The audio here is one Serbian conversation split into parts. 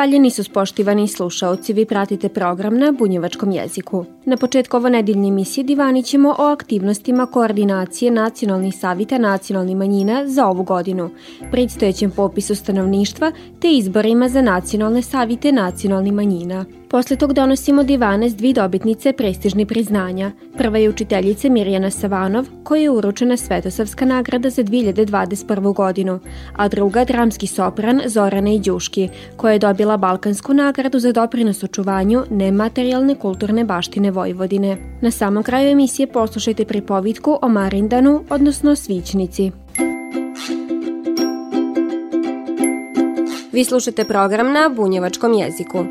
Hvaljeni su spoštivani slušaoci, vi pratite program na bunjevačkom jeziku. Na početku ovo nedeljne emisije divani ćemo o aktivnostima koordinacije nacionalnih savita nacionalnih manjina za ovu godinu, predstojećem popisu stanovništva te izborima za nacionalne savite nacionalnih manjina. Posle tog donosimo divane s dvi dobitnice prestižni priznanja. Prva je učiteljica Mirjana Savanov, koja je uručena Svetosavska nagrada za 2021. godinu, a druga dramski sopran Zorana Iđuški, koja je dobila Balkansku nagradu za doprinos očuvanju nematerijalne kulturne baštine Vojvodine. Na samom kraju emisije poslušajte pripovitku o Marindanu, odnosno Svićnici. Vi slušate program na bunjevačkom jeziku.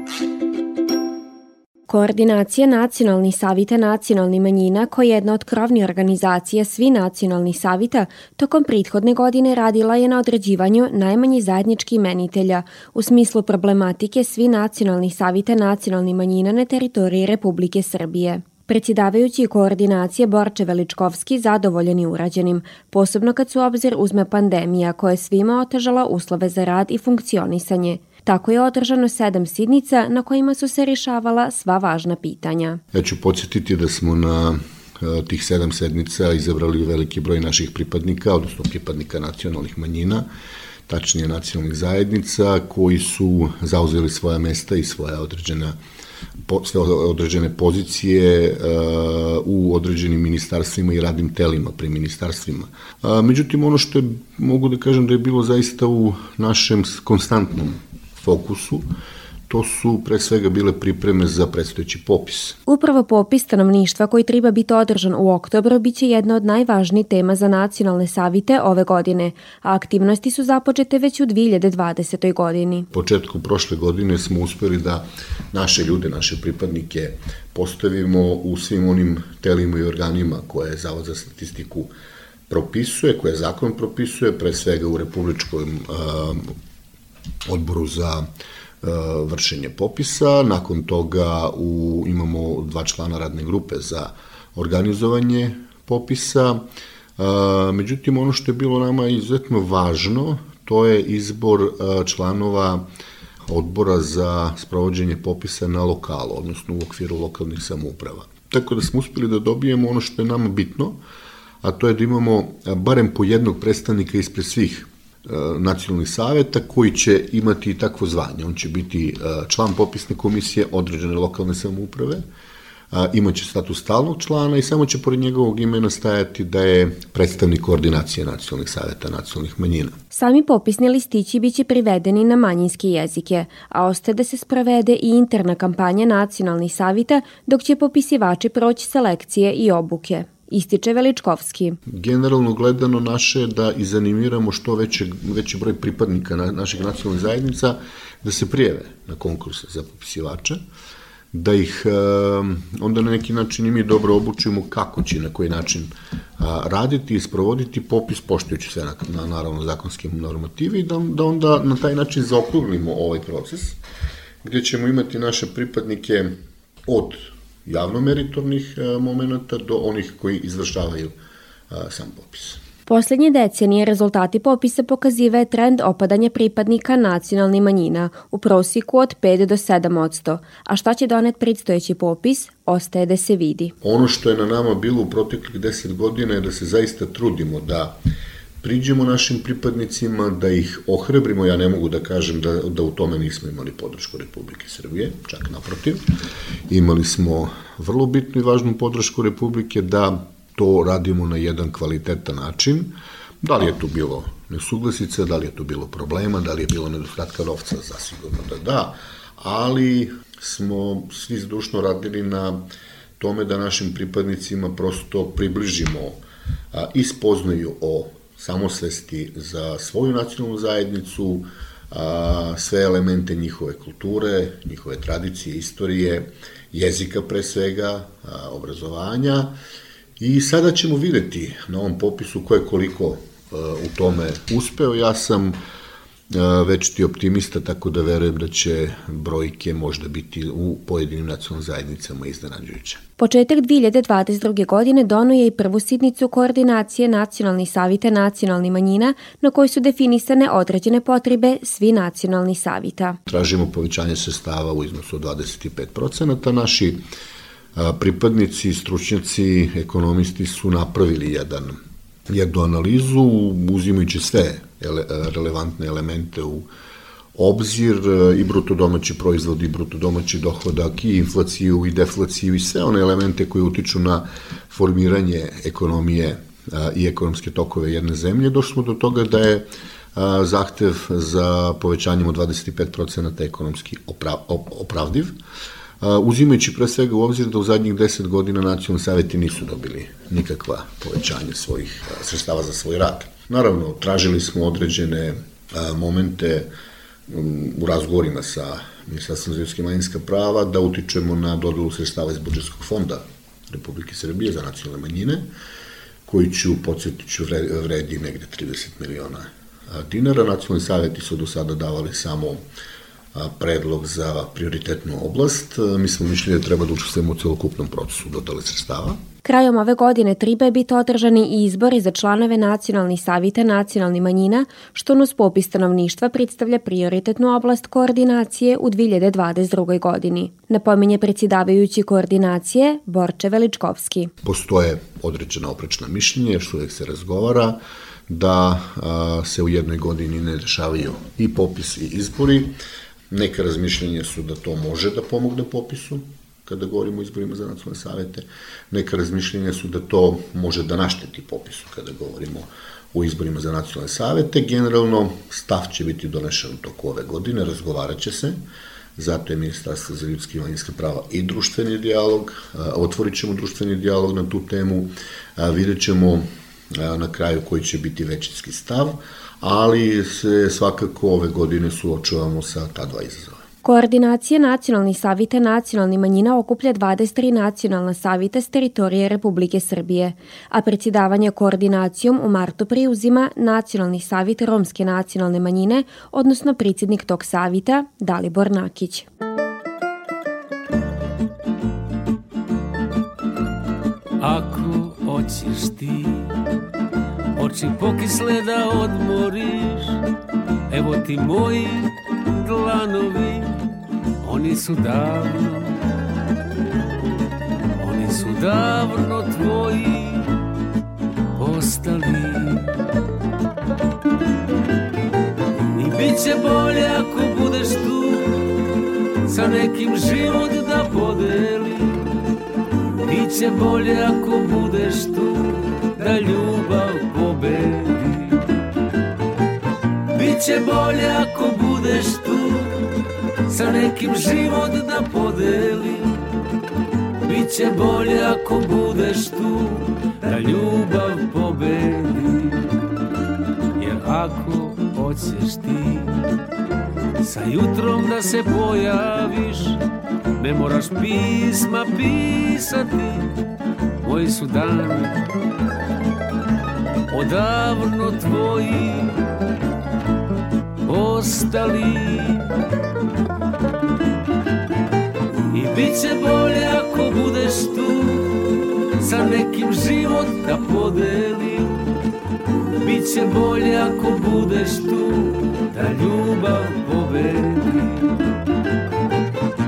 Koordinacija nacionalnih savita nacionalnih manjina, koja je jedna od krovnih organizacija svi nacionalnih savita, tokom prethodne godine radila je na određivanju najmanji zajednički imenitelja u smislu problematike svi nacionalnih savita nacionalnih manjina na teritoriji Republike Srbije. Predsjedavajući koordinacije Borče Veličkovski zadovoljen i urađenim, posebno kad su obzir uzme pandemija koja je svima otežala uslove za rad i funkcionisanje – Tako je održano sedam sidnica na kojima su se rješavala sva važna pitanja. Ja ću podsjetiti da smo na e, tih sedam sednica izabrali veliki broj naših pripadnika, odnosno pripadnika nacionalnih manjina, tačnije nacionalnih zajednica, koji su zauzeli svoja mesta i svoja određena sve određene pozicije uh, u određenim ministarstvima i radnim telima pri ministarstvima. Uh, međutim, ono što je, mogu da kažem da je bilo zaista u našem konstantnom fokusu, to su pre svega bile pripreme za predstojeći popis. Upravo popis stanovništva koji treba biti održan u oktobru biće jedna od najvažnijih tema za nacionalne savite ove godine, a aktivnosti su započete već u 2020. godini. Početku prošle godine smo uspeli da naše ljude, naše pripadnike postavimo u svim onim telima i organima koje je Zavod za statistiku propisuje, koje zakon propisuje, pre svega u Republičkom odboru za e, vršenje popisa. Nakon toga u, imamo dva člana radne grupe za organizovanje popisa. E, međutim, ono što je bilo nama izuzetno važno, to je izbor e, članova odbora za sprovođenje popisa na lokalu, odnosno u okviru lokalnih samouprava. Tako da smo uspeli da dobijemo ono što je nama bitno, a to je da imamo barem po jednog predstavnika ispred svih E, nacionalnih saveta koji će imati takvo zvanje. On će biti e, član popisne komisije određene lokalne samouprave, imaće status stalnog člana i samo će pored njegovog imena stajati da je predstavnik koordinacije nacionalnih saveta nacionalnih manjina. Sami popisni listići biće privedeni na manjinske jezike, a ostaje da se sprovede i interna kampanja nacionalnih savita dok će popisivači proći selekcije i obuke ističe Veličkovski. Generalno gledano naše je da izanimiramo što veće, veći broj pripadnika na, naših nacionalnih zajednica da se prijeve na konkurse za popisivače, da ih e, onda na neki način i mi dobro obučimo kako će na koji način a, raditi i sprovoditi popis poštujući sve na, na naravno zakonskim normativi da, da onda na taj način zaokruglimo ovaj proces gde ćemo imati naše pripadnike od javnomeritornih e, momenta do onih koji izvršavaju e, sam popis. Poslednje decenije rezultati popisa pokazive trend opadanja pripadnika nacionalnih manjina u prosiku od 5 do 7 odsto, a šta će donet predstojeći popis, ostaje da se vidi. Ono što je na nama bilo u proteklih 10 godina je da se zaista trudimo da priđemo našim pripadnicima, da ih ohrebrimo, ja ne mogu da kažem da, da u tome nismo imali podršku Republike Srbije, čak naprotiv. Imali smo vrlo bitnu i važnu podršku Republike da to radimo na jedan kvalitetan način. Da li je tu bilo nesuglasica, da li je tu bilo problema, da li je bilo nedostatka novca, zasigurno da da, ali smo svi zdušno radili na tome da našim pripadnicima prosto približimo i o samosvesti za svoju nacionalnu zajednicu, a, sve elemente njihove kulture, njihove tradicije, istorije, jezika pre svega, a, obrazovanja i sada ćemo videti na ovom popisu ko je koliko a, u tome uspeo. Ja sam već ti optimista, tako da verujem da će brojke možda biti u pojedinim nacionalnim zajednicama iznenađujuće. Početak 2022. godine dono je i prvu sitnicu koordinacije nacionalnih savita nacionalnih manjina na kojoj su definisane određene potrebe svi nacionalnih savita. Tražimo povećanje sestava u iznosu od 25%. Naši pripadnici, stručnjaci, ekonomisti su napravili jedan jednu analizu uzimajući sve ele, relevantne elemente u obzir i bruto domaći proizvod i bruto domaći dohodak i inflaciju i deflaciju i sve one elemente koje utiču na formiranje ekonomije i ekonomske tokove jedne zemlje, došli smo do toga da je zahtev za povećanjem od 25% ekonomski oprav, opravdiv, uzimajući pre svega u obzir da u zadnjih 10 godina nacionalni saveti nisu dobili nikakva povećanja svojih sredstava za svoj rad. Naravno, tražili smo određene a, momente um, u razgovorima sa Ministarstvom za ljudske manjinska prava da utičemo na dodelu sredstava iz budžetskog fonda Republike Srbije za nacionalne manjine, koji ću, podsjetiću, vredi negde 30 miliona dinara. Nacionalni savjeti su do sada davali samo predlog za prioritetnu oblast. Mi smo mišljeni da treba da učestvujemo u celokupnom procesu dodale sredstava. Krajom ove godine tribe biti održani i izbori za članove nacionalnih savita nacionalnih manjina, što nos popis stanovništva predstavlja prioritetnu oblast koordinacije u 2022. godini. Napominje predsjedavajući koordinacije Borče Veličkovski. Postoje određena oprečna mišljenja, još uvijek se razgovara, da a, se u jednoj godini ne dešavaju i popis i izbori. Neka razmišljenja su da to može da pomogne popisu, kada govorimo o izborima za nacionalne savete. Neka razmišljenja su da to može da našteti popisu kada govorimo o izborima za nacionalne savete. Generalno, stav će biti donešen u toku ove godine, razgovarat će se, zato je Ministarstvo za ljudski i manjinska prava i društveni dijalog, otvorit ćemo društveni dijalog na tu temu, vidjet ćemo na kraju koji će biti većinski stav, ali se svakako ove godine suočavamo sa ta dva izazova. Koordinacija nacionalnih savita nacionalnih manjina okuplja 23 nacionalna savita s teritorije Republike Srbije, a predsjedavanje koordinacijom u martu preuzima Nacionalni savit Romske nacionalne manjine, odnosno predsjednik tog savita Dalibor Nakić. Ako hoćeš ti oči pokisle da odmoriš. Evo ti moji dlanovi Oni su davno Oni su davno tvoji Ostali I bit će bolje ako budeš tu Sa nekim život da podeli Biće bolje ako budeš tu Da ljubav pobedi. Biće bolje ako budeš tu Sa nekim život da podelim Biće bolje ako budeš tu Da ljubav pobedi. Jer ako hoćeš ti Sa jutrom da se pojaviš Ne moraš pisma pisati Moji su dani Odavno tvoji ostali I bit će bolje ako budeš tu Sa nekim život da podelim. Biće bolje ako budeš tu Da ljubav pobedi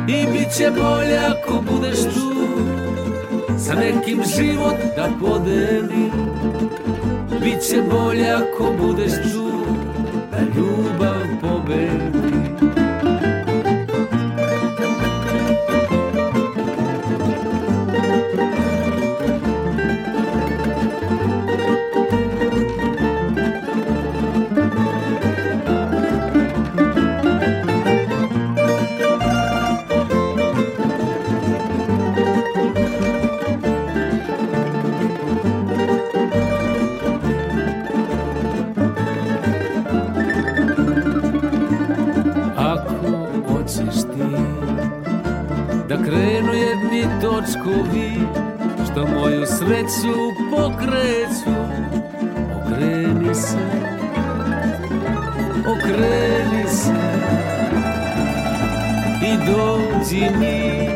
I bit će bolje ako budeš tu Sa nekim život da podelim Biće bolje ako budeš tu Da ljubav pobedi točkovi Što moju sreću pokreću Okreni se Okreni se I dođi mi.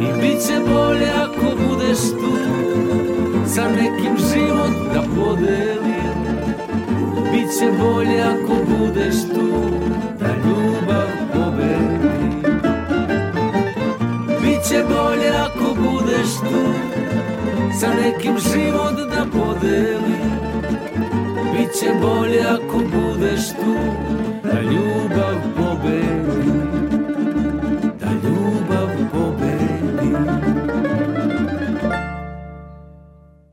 I bit će bolje ako budeš tu Sa nekim život da podelim. Biće bolje ako budeš tu Sa nekim život da podeli Biće bolje ako budeš tu Da ljubav pobedi Da ljubav pobedi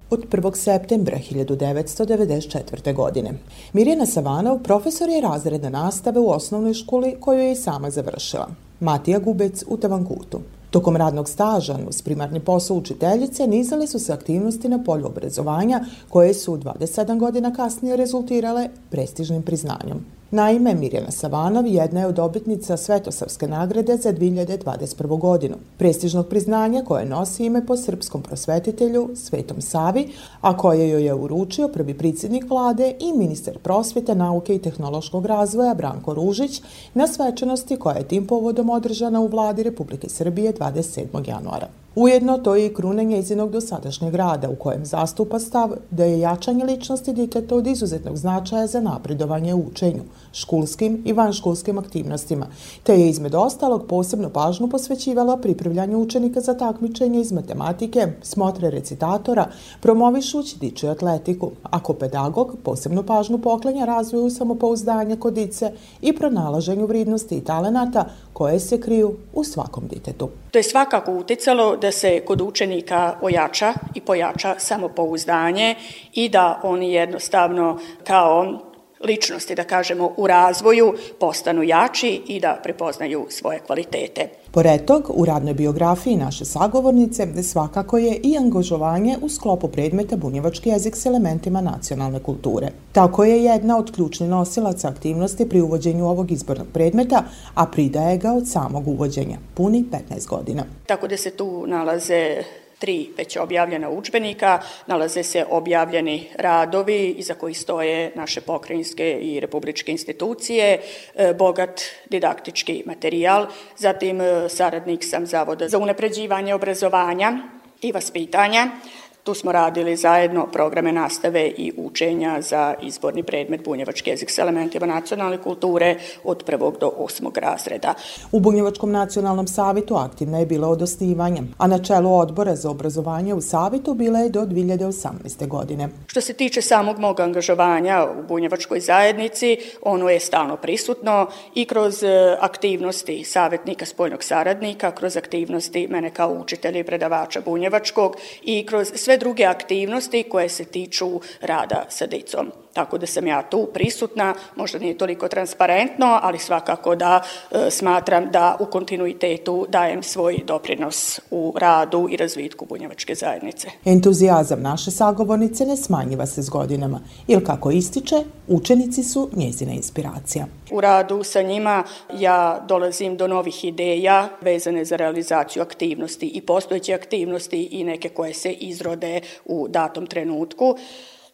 od 1. septembra 1994. godine. Mirjana Savanov profesor je razreda nastave u osnovnoj školi koju je i sama završila. Matija Gubec u Tavankutu. Tokom radnog staža uz primarni posao učiteljice nizale su se aktivnosti na polju obrazovanja koje su 27 godina kasnije rezultirale prestižnim priznanjem. Naime, Mirjana Savanov jedna je od dobitnica Svetosavske nagrade za 2021. godinu, prestižnog priznanja koje nosi ime po srpskom prosvetitelju Svetom Savi, a koje joj je uručio prvi predsjednik vlade i ministar prosvete, nauke i tehnološkog razvoja Branko Ružić na svečanosti koja je tim povodom održana u vladi Republike Srbije 27. januara. Ujedno to je i krune njezinog dosadašnjeg rada u kojem zastupa stav da je jačanje ličnosti diteta od izuzetnog značaja za napredovanje u učenju, školskim i vanškolskim aktivnostima, te je izmed ostalog posebno pažnju posvećivala pripravljanju učenika za takmičenje iz matematike, smotre recitatora, promovišući dičju atletiku, ako pedagog posebnu pažnju poklanja razvoju samopouzdanja kod dice i pronalaženju vridnosti i talenata koje se kriju u svakom ditetu. To je svakako uticalo da se kod učenika ojača i pojača samopouzdanje i da oni jednostavno kao ličnosti, da kažemo, u razvoju postanu jači i da prepoznaju svoje kvalitete. Pored tog, u radnoj biografiji naše sagovornice svakako je i angažovanje u sklopu predmeta bunjevački jezik s elementima nacionalne kulture. Tako je jedna od ključnih nosilaca aktivnosti pri uvođenju ovog izbornog predmeta, a pridaje ga od samog uvođenja, puni 15 godina. Tako da se tu nalaze tri već objavljena učbenika, nalaze se objavljeni radovi iza koji stoje naše pokrajinske i republičke institucije, e, bogat didaktički materijal, zatim e, saradnik sam Zavoda za unapređivanje obrazovanja i vaspitanja, Tu smo radili zajedno programe nastave i učenja za izborni predmet bunjevački jezik s elementima nacionalne kulture od prvog do osmog razreda. U Bunjevačkom nacionalnom savitu aktivna je bila od osnivanja, a na čelu odbora za obrazovanje u savitu bila je do 2018. godine. Što se tiče samog mog angažovanja u Bunjevačkoj zajednici, ono je stalno prisutno i kroz e, aktivnosti savjetnika spoljnog saradnika, kroz aktivnosti mene kao učitelja i predavača Bunjevačkog i kroz sve druge aktivnosti koje se tiču rada sa decom. Tako da sam ja tu prisutna, možda nije toliko transparentno, ali svakako da e, smatram da u kontinuitetu dajem svoj doprinos u radu i razvitku bunjevačke zajednice. Entuzijazam naše sagovornice ne smanjiva se s godinama, jer kako ističe, učenici su njezina inspiracija. U radu sa njima ja dolazim do novih ideja vezane za realizaciju aktivnosti i postojeće aktivnosti i neke koje se izrode u datom trenutku.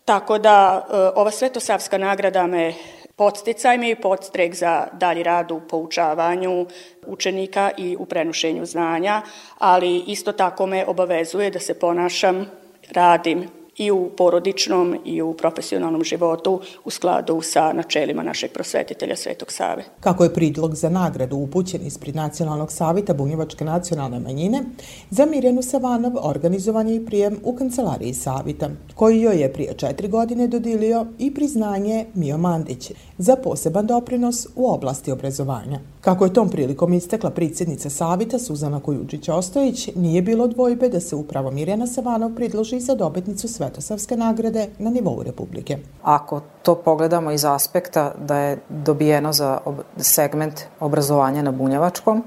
Tako da e, ova Svetosavska nagrada me podsticaj mi i podstrek za dalji rad u poučavanju učenika i u prenošenju znanja, ali isto tako me obavezuje da se ponašam, radim i u porodičnom i u profesionalnom životu u skladu sa načelima našeg prosvetitelja Svetog Save. Kako je pridlog za nagradu upućen ispred Nacionalnog savita Bunjevačke nacionalne manjine, za Mirjanu Savanov organizovan je i prijem u kancelariji savita, koji joj je prije četiri godine dodilio i priznanje Mio Mandić za poseban doprinos u oblasti obrazovanja. Kako je tom prilikom istekla predsjednica savita Suzana Kojučić-Ostojić, nije bilo dvojbe da se upravo Mirjana Savanov pridloži za dobitnicu Svetosavske nagrade na nivou Republike. Ako to pogledamo iz aspekta da je dobijeno za segment obrazovanja na Bunjevačkom,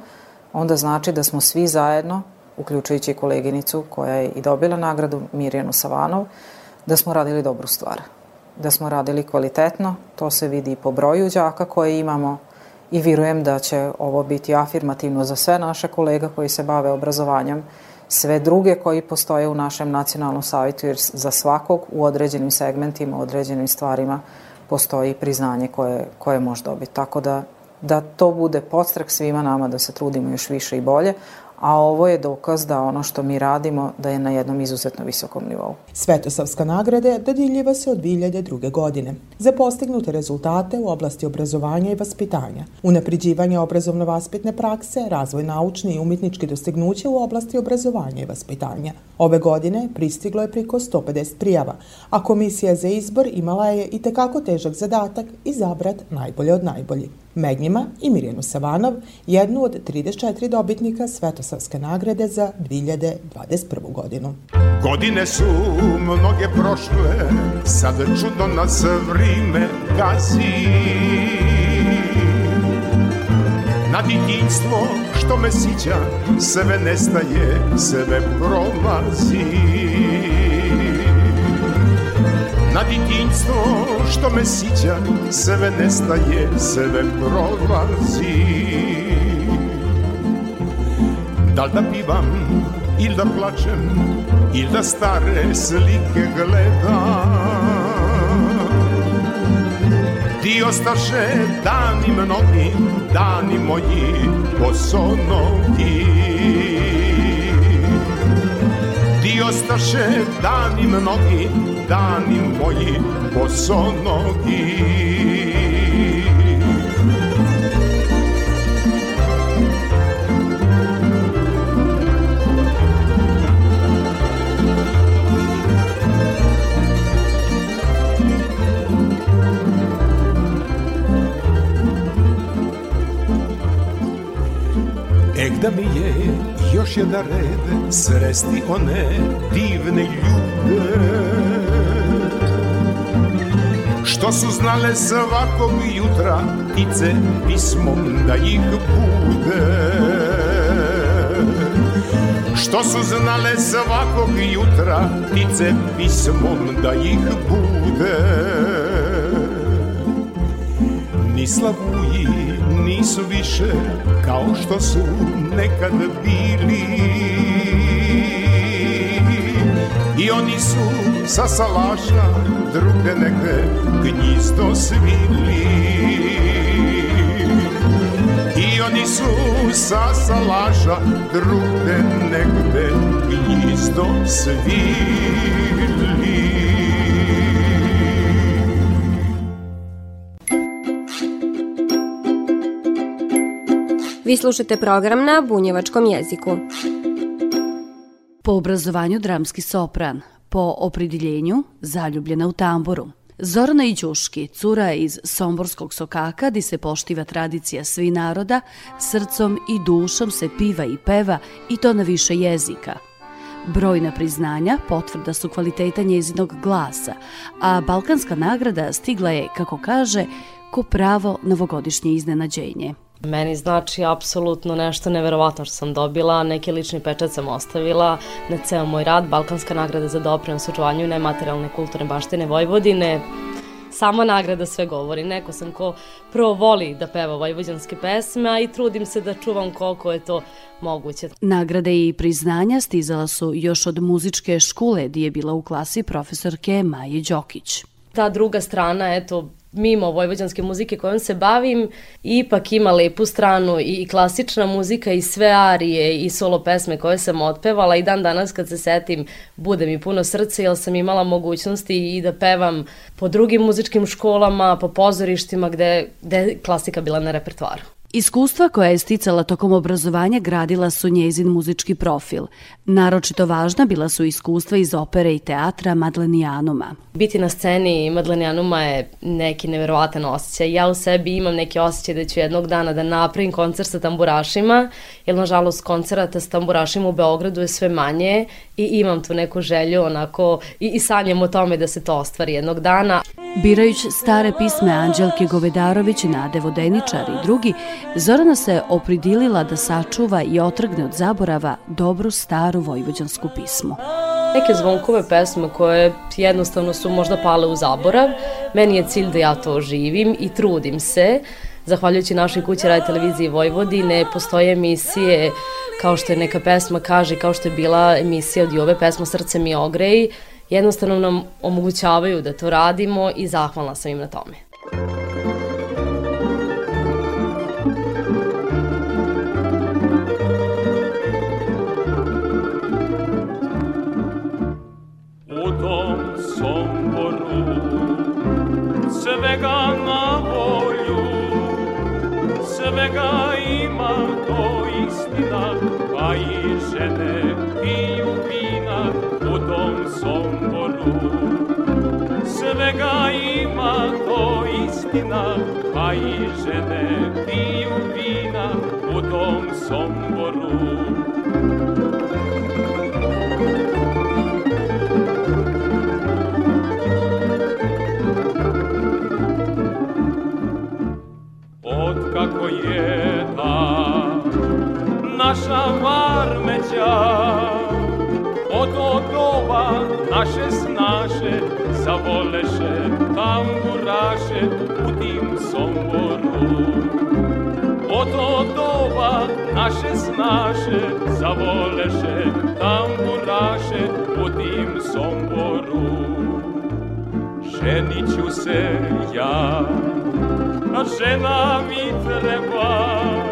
onda znači da smo svi zajedno, uključujući koleginicu koja je i dobila nagradu Mirjanu Savanov, da smo radili dobru stvar da smo radili kvalitetno, to se vidi i po broju đaka koje imamo i virujem da će ovo biti afirmativno za sve naše kolega koji se bave obrazovanjem, sve druge koji postoje u našem nacionalnom savjetu, jer za svakog u određenim segmentima, u određenim stvarima postoji priznanje koje, koje može dobiti. Tako da, da to bude podstrak svima nama da se trudimo još više i bolje, a ovo je dokaz da ono što mi radimo da je na jednom izuzetno visokom nivou. Svetosavska nagrade dodiljiva se od 2002. godine za postignute rezultate u oblasti obrazovanja i vaspitanja, unapriđivanje obrazovno-vaspitne prakse, razvoj naučni i umetnički dostignuća u oblasti obrazovanja i vaspitanja. Ove godine pristiglo je priko 150 prijava, a komisija za izbor imala je i tekako težak zadatak izabrat najbolje od najboljih. Med njima i Mirjanu Savanov, jednu od 34 dobitnika Svetosavske nagrade za 2021. godinu. Godine su mnoge prošle, sad čudno nas vrime gazi. Na ditinstvo što me sića, sve nestaje, sve prolazi. Na ditinstvo što me sića Sve nestaje, sve prolazi. Da li da pivam ili da plačem Ili da stare slike gledam? Ti ostaše dani mnogi Dani moji bosonogi Ti ostaše dani mnogi dani moji bosonogi Ek da mi je još jedan red sresti one divne ljude Što su znale svakog jutra Ptice pismom da ih bude? Što su znale svakog jutra Ptice pismom da ih bude? Ni slavuji nisu više Kao što su nekad bili I oni su sa salaša druge negde gnjizdo svili I oni su sa salaša druge negde gnjizdo svili Vi slušate program na bunjevačkom jeziku. Po obrazovanju dramski sopran, po opredjeljenju zaljubljena u tamboru. Zorana Iđuški, cura iz Somborskog sokaka, di se poštiva tradicija svi naroda, srcom i dušom se piva i peva i to na više jezika. Brojna priznanja potvrda su kvaliteta njezinog glasa, a Balkanska nagrada stigla je, kako kaže, ko pravo novogodišnje iznenađenje. Meni znači apsolutno nešto neverovatno što sam dobila, neki lični pečat sam ostavila na ceo moj rad, Balkanska nagrada za doprinos očuvanju nematerijalne kulturne baštine Vojvodine. Sama nagrada sve govori, neko sam ko prvo voli da peva vojvođanske pesme, a i trudim se da čuvam koliko je to moguće. Nagrade i priznanja stizala su još od muzičke škole gdje je bila u klasi profesorke Maje Đokić. Ta druga strana, eto, mimo vojvođanske muzike kojom se bavim, ipak ima lepu stranu i klasična muzika i sve arije i solo pesme koje sam otpevala i dan danas kad se setim bude mi puno srce jer sam imala mogućnosti i da pevam po drugim muzičkim školama, po pozorištima gde, gde je klasika bila na repertoaru. Iskustva koja je sticala tokom obrazovanja gradila su njezin muzički profil. Naročito važna bila su iskustva iz opere i teatra Madlenijanuma. Biti na sceni Madlenijanuma je neki neverovatan osjećaj. Ja u sebi imam neki osjećaj da ću jednog dana da napravim koncert sa tamburašima, jer nažalost koncerata sa tamburašima u Beogradu je sve manje i imam tu neku želju onako i, i sanjam o tome da se to ostvari jednog dana. Birajući stare pisme Anđelke Govedarović, Nade Vodeničar i drugi, Zorana se opridilila da sačuva i otrgne od zaborava dobru staru vojvođansku pismu. neke zvonkove pesme koje jednostavno su možda pale u zaborav. Meni je cilj da ja to oživim i trudim se. Zahvaljujući našoj kući Raj televiziji Vojvodine postoje emisije kao što je neka pesma kaže, kao što je bila emisija od Jove, pesma Srce mi ogrej, jednostavno nam omogućavaju da to radimo i zahvalna sam im na tome. U tom somboru. Svega ima to istina, pa i žene piju vina u tom somboru. naša naše snaše Zavoleše tamburaše u tim somboru. Od od doba naše snaše Zavoleše tamburaše u tim somboru. Ženit ću se ja, a žena mi treba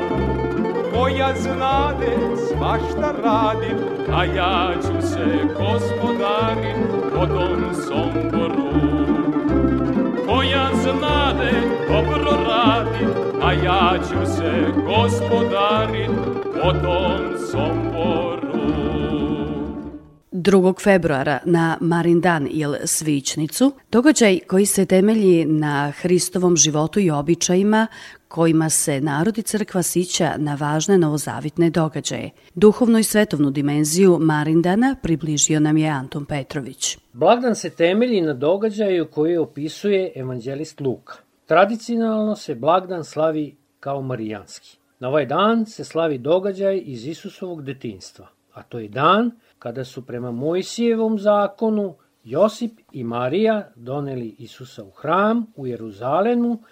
koja znade svašta radi, a ja ću se gospodarit po tom somboru. Koja znade dobro radi, a ja ću se gospodarit po tom somboru. 2. februara na Marindan ili Svićnicu, događaj koji se temelji na Hristovom životu i običajima kojima se narod i crkva sića na važne novozavitne događaje. Duhovnu i svetovnu dimenziju Marindana približio nam je Anton Petrović. Blagdan se temelji na događaju koji opisuje evanđelist Luka. Tradicionalno se blagdan slavi kao marijanski. Na ovaj dan se slavi događaj iz Isusovog detinstva, a to je dan kada su prema Mojsijevom zakonu Josip i Marija doneli Isusa u hram u Jeruzalemu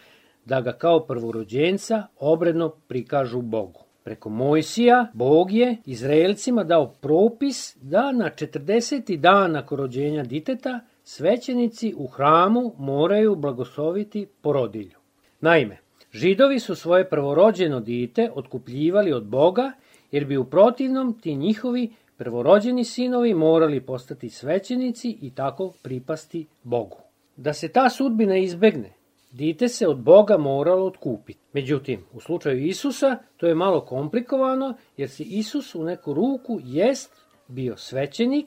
da ga kao prvorođenca obredno prikažu Bogu. Preko Mojsija, Bog je Izraelcima dao propis da na 40. dan nakon rođenja diteta svećenici u hramu moraju blagosloviti porodilju. Naime, židovi su svoje prvorođeno dite otkupljivali od Boga, jer bi u protivnom ti njihovi prvorođeni sinovi morali postati svećenici i tako pripasti Bogu. Da se ta sudbina izbegne, Dite se od Boga moralo otkupiti. Međutim, u slučaju Isusa to je malo komplikovano jer se Isus u neku ruku jest bio svećenik,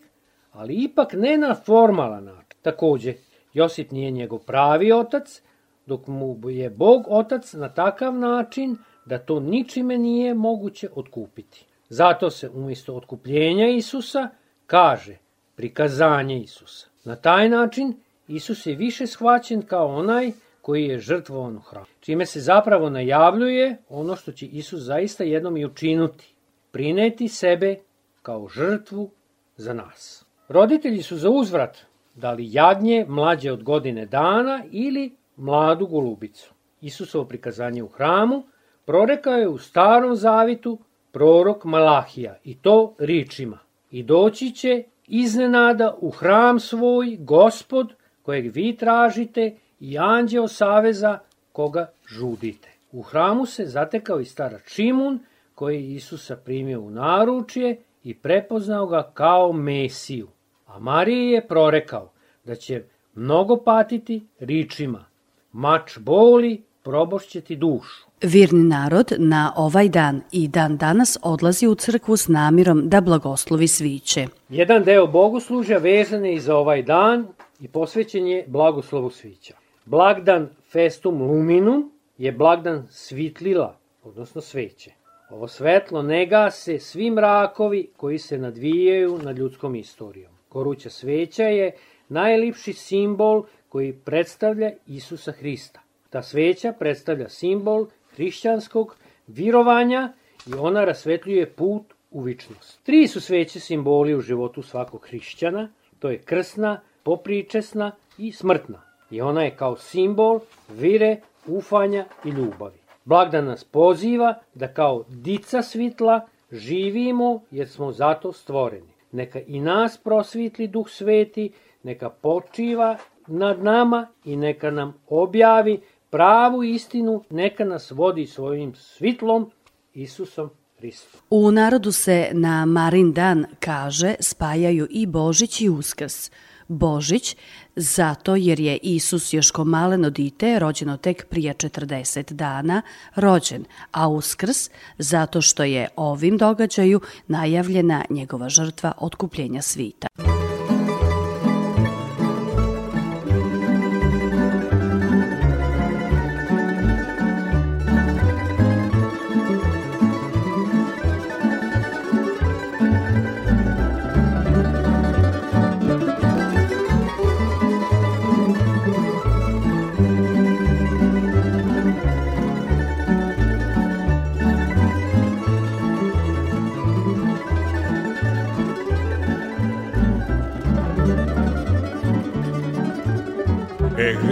ali ipak ne na formalan način. Takođe, Josip nije njegov pravi otac, dok mu je Bog otac na takav način da to ničime nije moguće otkupiti. Zato se umjesto otkupljenja Isusa kaže prikazanje Isusa. Na taj način Isus je više shvaćen kao onaj koji je žrtvovan u hramu. Čime se zapravo najavljuje ono što će Isus zaista jednom i učinuti. Prineti sebe kao žrtvu za nas. Roditelji su za uzvrat dali jadnje mlađe od godine dana ili mladu golubicu. Isusovo prikazanje u hramu prorekao je u starom zavitu prorok Malahija i to ričima. I doći će iznenada u hram svoj gospod kojeg vi tražite i anđeo saveza koga žudite. U hramu se zatekao i starac Šimun, koji je Isusa primio u naručje i prepoznao ga kao Mesiju. A Mariji je prorekao da će mnogo patiti ričima. Mač boli, probošće ti dušu. Virni narod na ovaj dan i dan danas odlazi u crkvu s namirom da blagoslovi sviće. Jedan deo bogoslužja vezan je i za ovaj dan i posvećen je blagoslovu svića. Blagdan Festum Luminum je blagdan svitlila, odnosno sveće. Ovo svetlo ne gase svi mrakovi koji se nadvijaju nad ljudskom istorijom. Goruća sveća je najlipši simbol koji predstavlja Isusa Hrista. Ta sveća predstavlja simbol hrišćanskog virovanja i ona rasvetljuje put u vičnost. Tri su sveće simboli u životu svakog hrišćana, to je krsna, popričesna i smrtna. I ona je kao simbol vire, ufanja i ljubavi. Blagdan nas poziva da kao dica svitla živimo jer smo zato stvoreni. Neka i nas prosvitli duh sveti, neka počiva nad nama i neka nam objavi pravu istinu, neka nas vodi svojim svitlom Isusom Hristom. U narodu se na Marin dan kaže spajaju i Božić i Uskrs. Božić zato jer je Isus još ko maleno dite, rođeno tek prije 40 dana, rođen, a Uskrs zato što je ovim događaju najavljena njegova žrtva otkupljenja svita.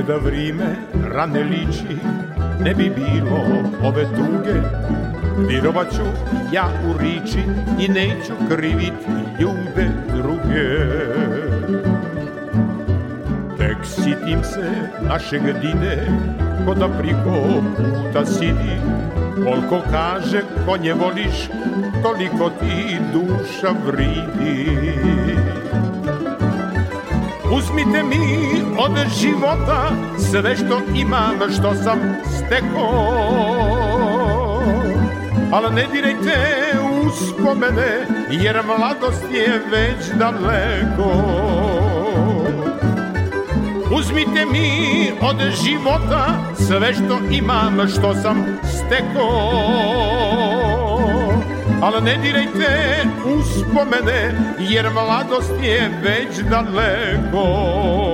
Da vrime rane liči, ne bi bilo ove tuge. Virovaću ja u riči i neću krivit ljude druge. Tek sitim se našeg dide, ko da priko puta sidi, koliko kaže konje voliš, toliko ti duša vridi. Uzmite mi od života sve što imam, što sam stekao. Ali ne dirajte uspomene, jer mladost je već daleko. Uzmite mi od života sve što imam, što sam stekao ali ne dirajte uspomene, jer mladost je već daleko.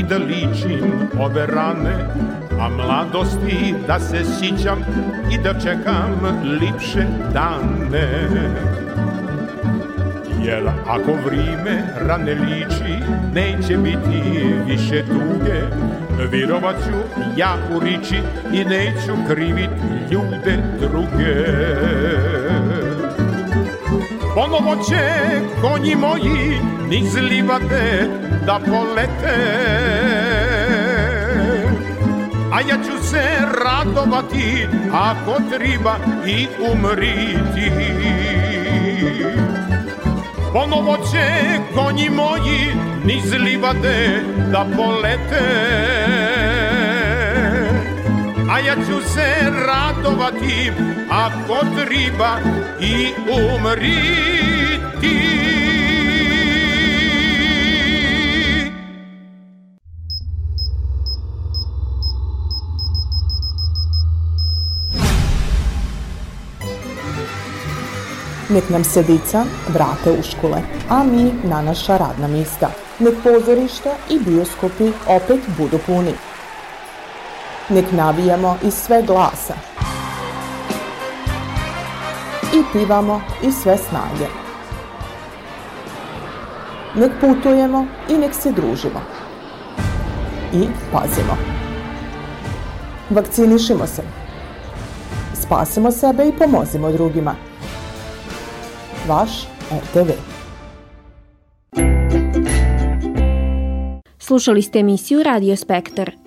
I da ličim ove rane, a mladosti da se sićam i da čekam lipše dane. Jer ako vrime rane liči, neće biti više tuge, virovat ću ja u riči i neću krivit ljude druge. Ponovo će konji moji niz livade da polete. A ja ću se radovati ako treba i umriti. Ponovo će konji moji niz livade da polete A ja ću se radovati ako treba i umriti Nek nam se dica vrate u škole, a mi na naša radna mista. Nek pozorišta i bioskopi opet budu puni. Nek navijamo iz sve glasa. I pivamo iz sve snage. Nek putujemo i nek se družimo. I pazimo. Vakcinišimo se. Spasimo sebe i pomozimo drugima vaš RTV. Slušali ste emisiju Radio Spektar.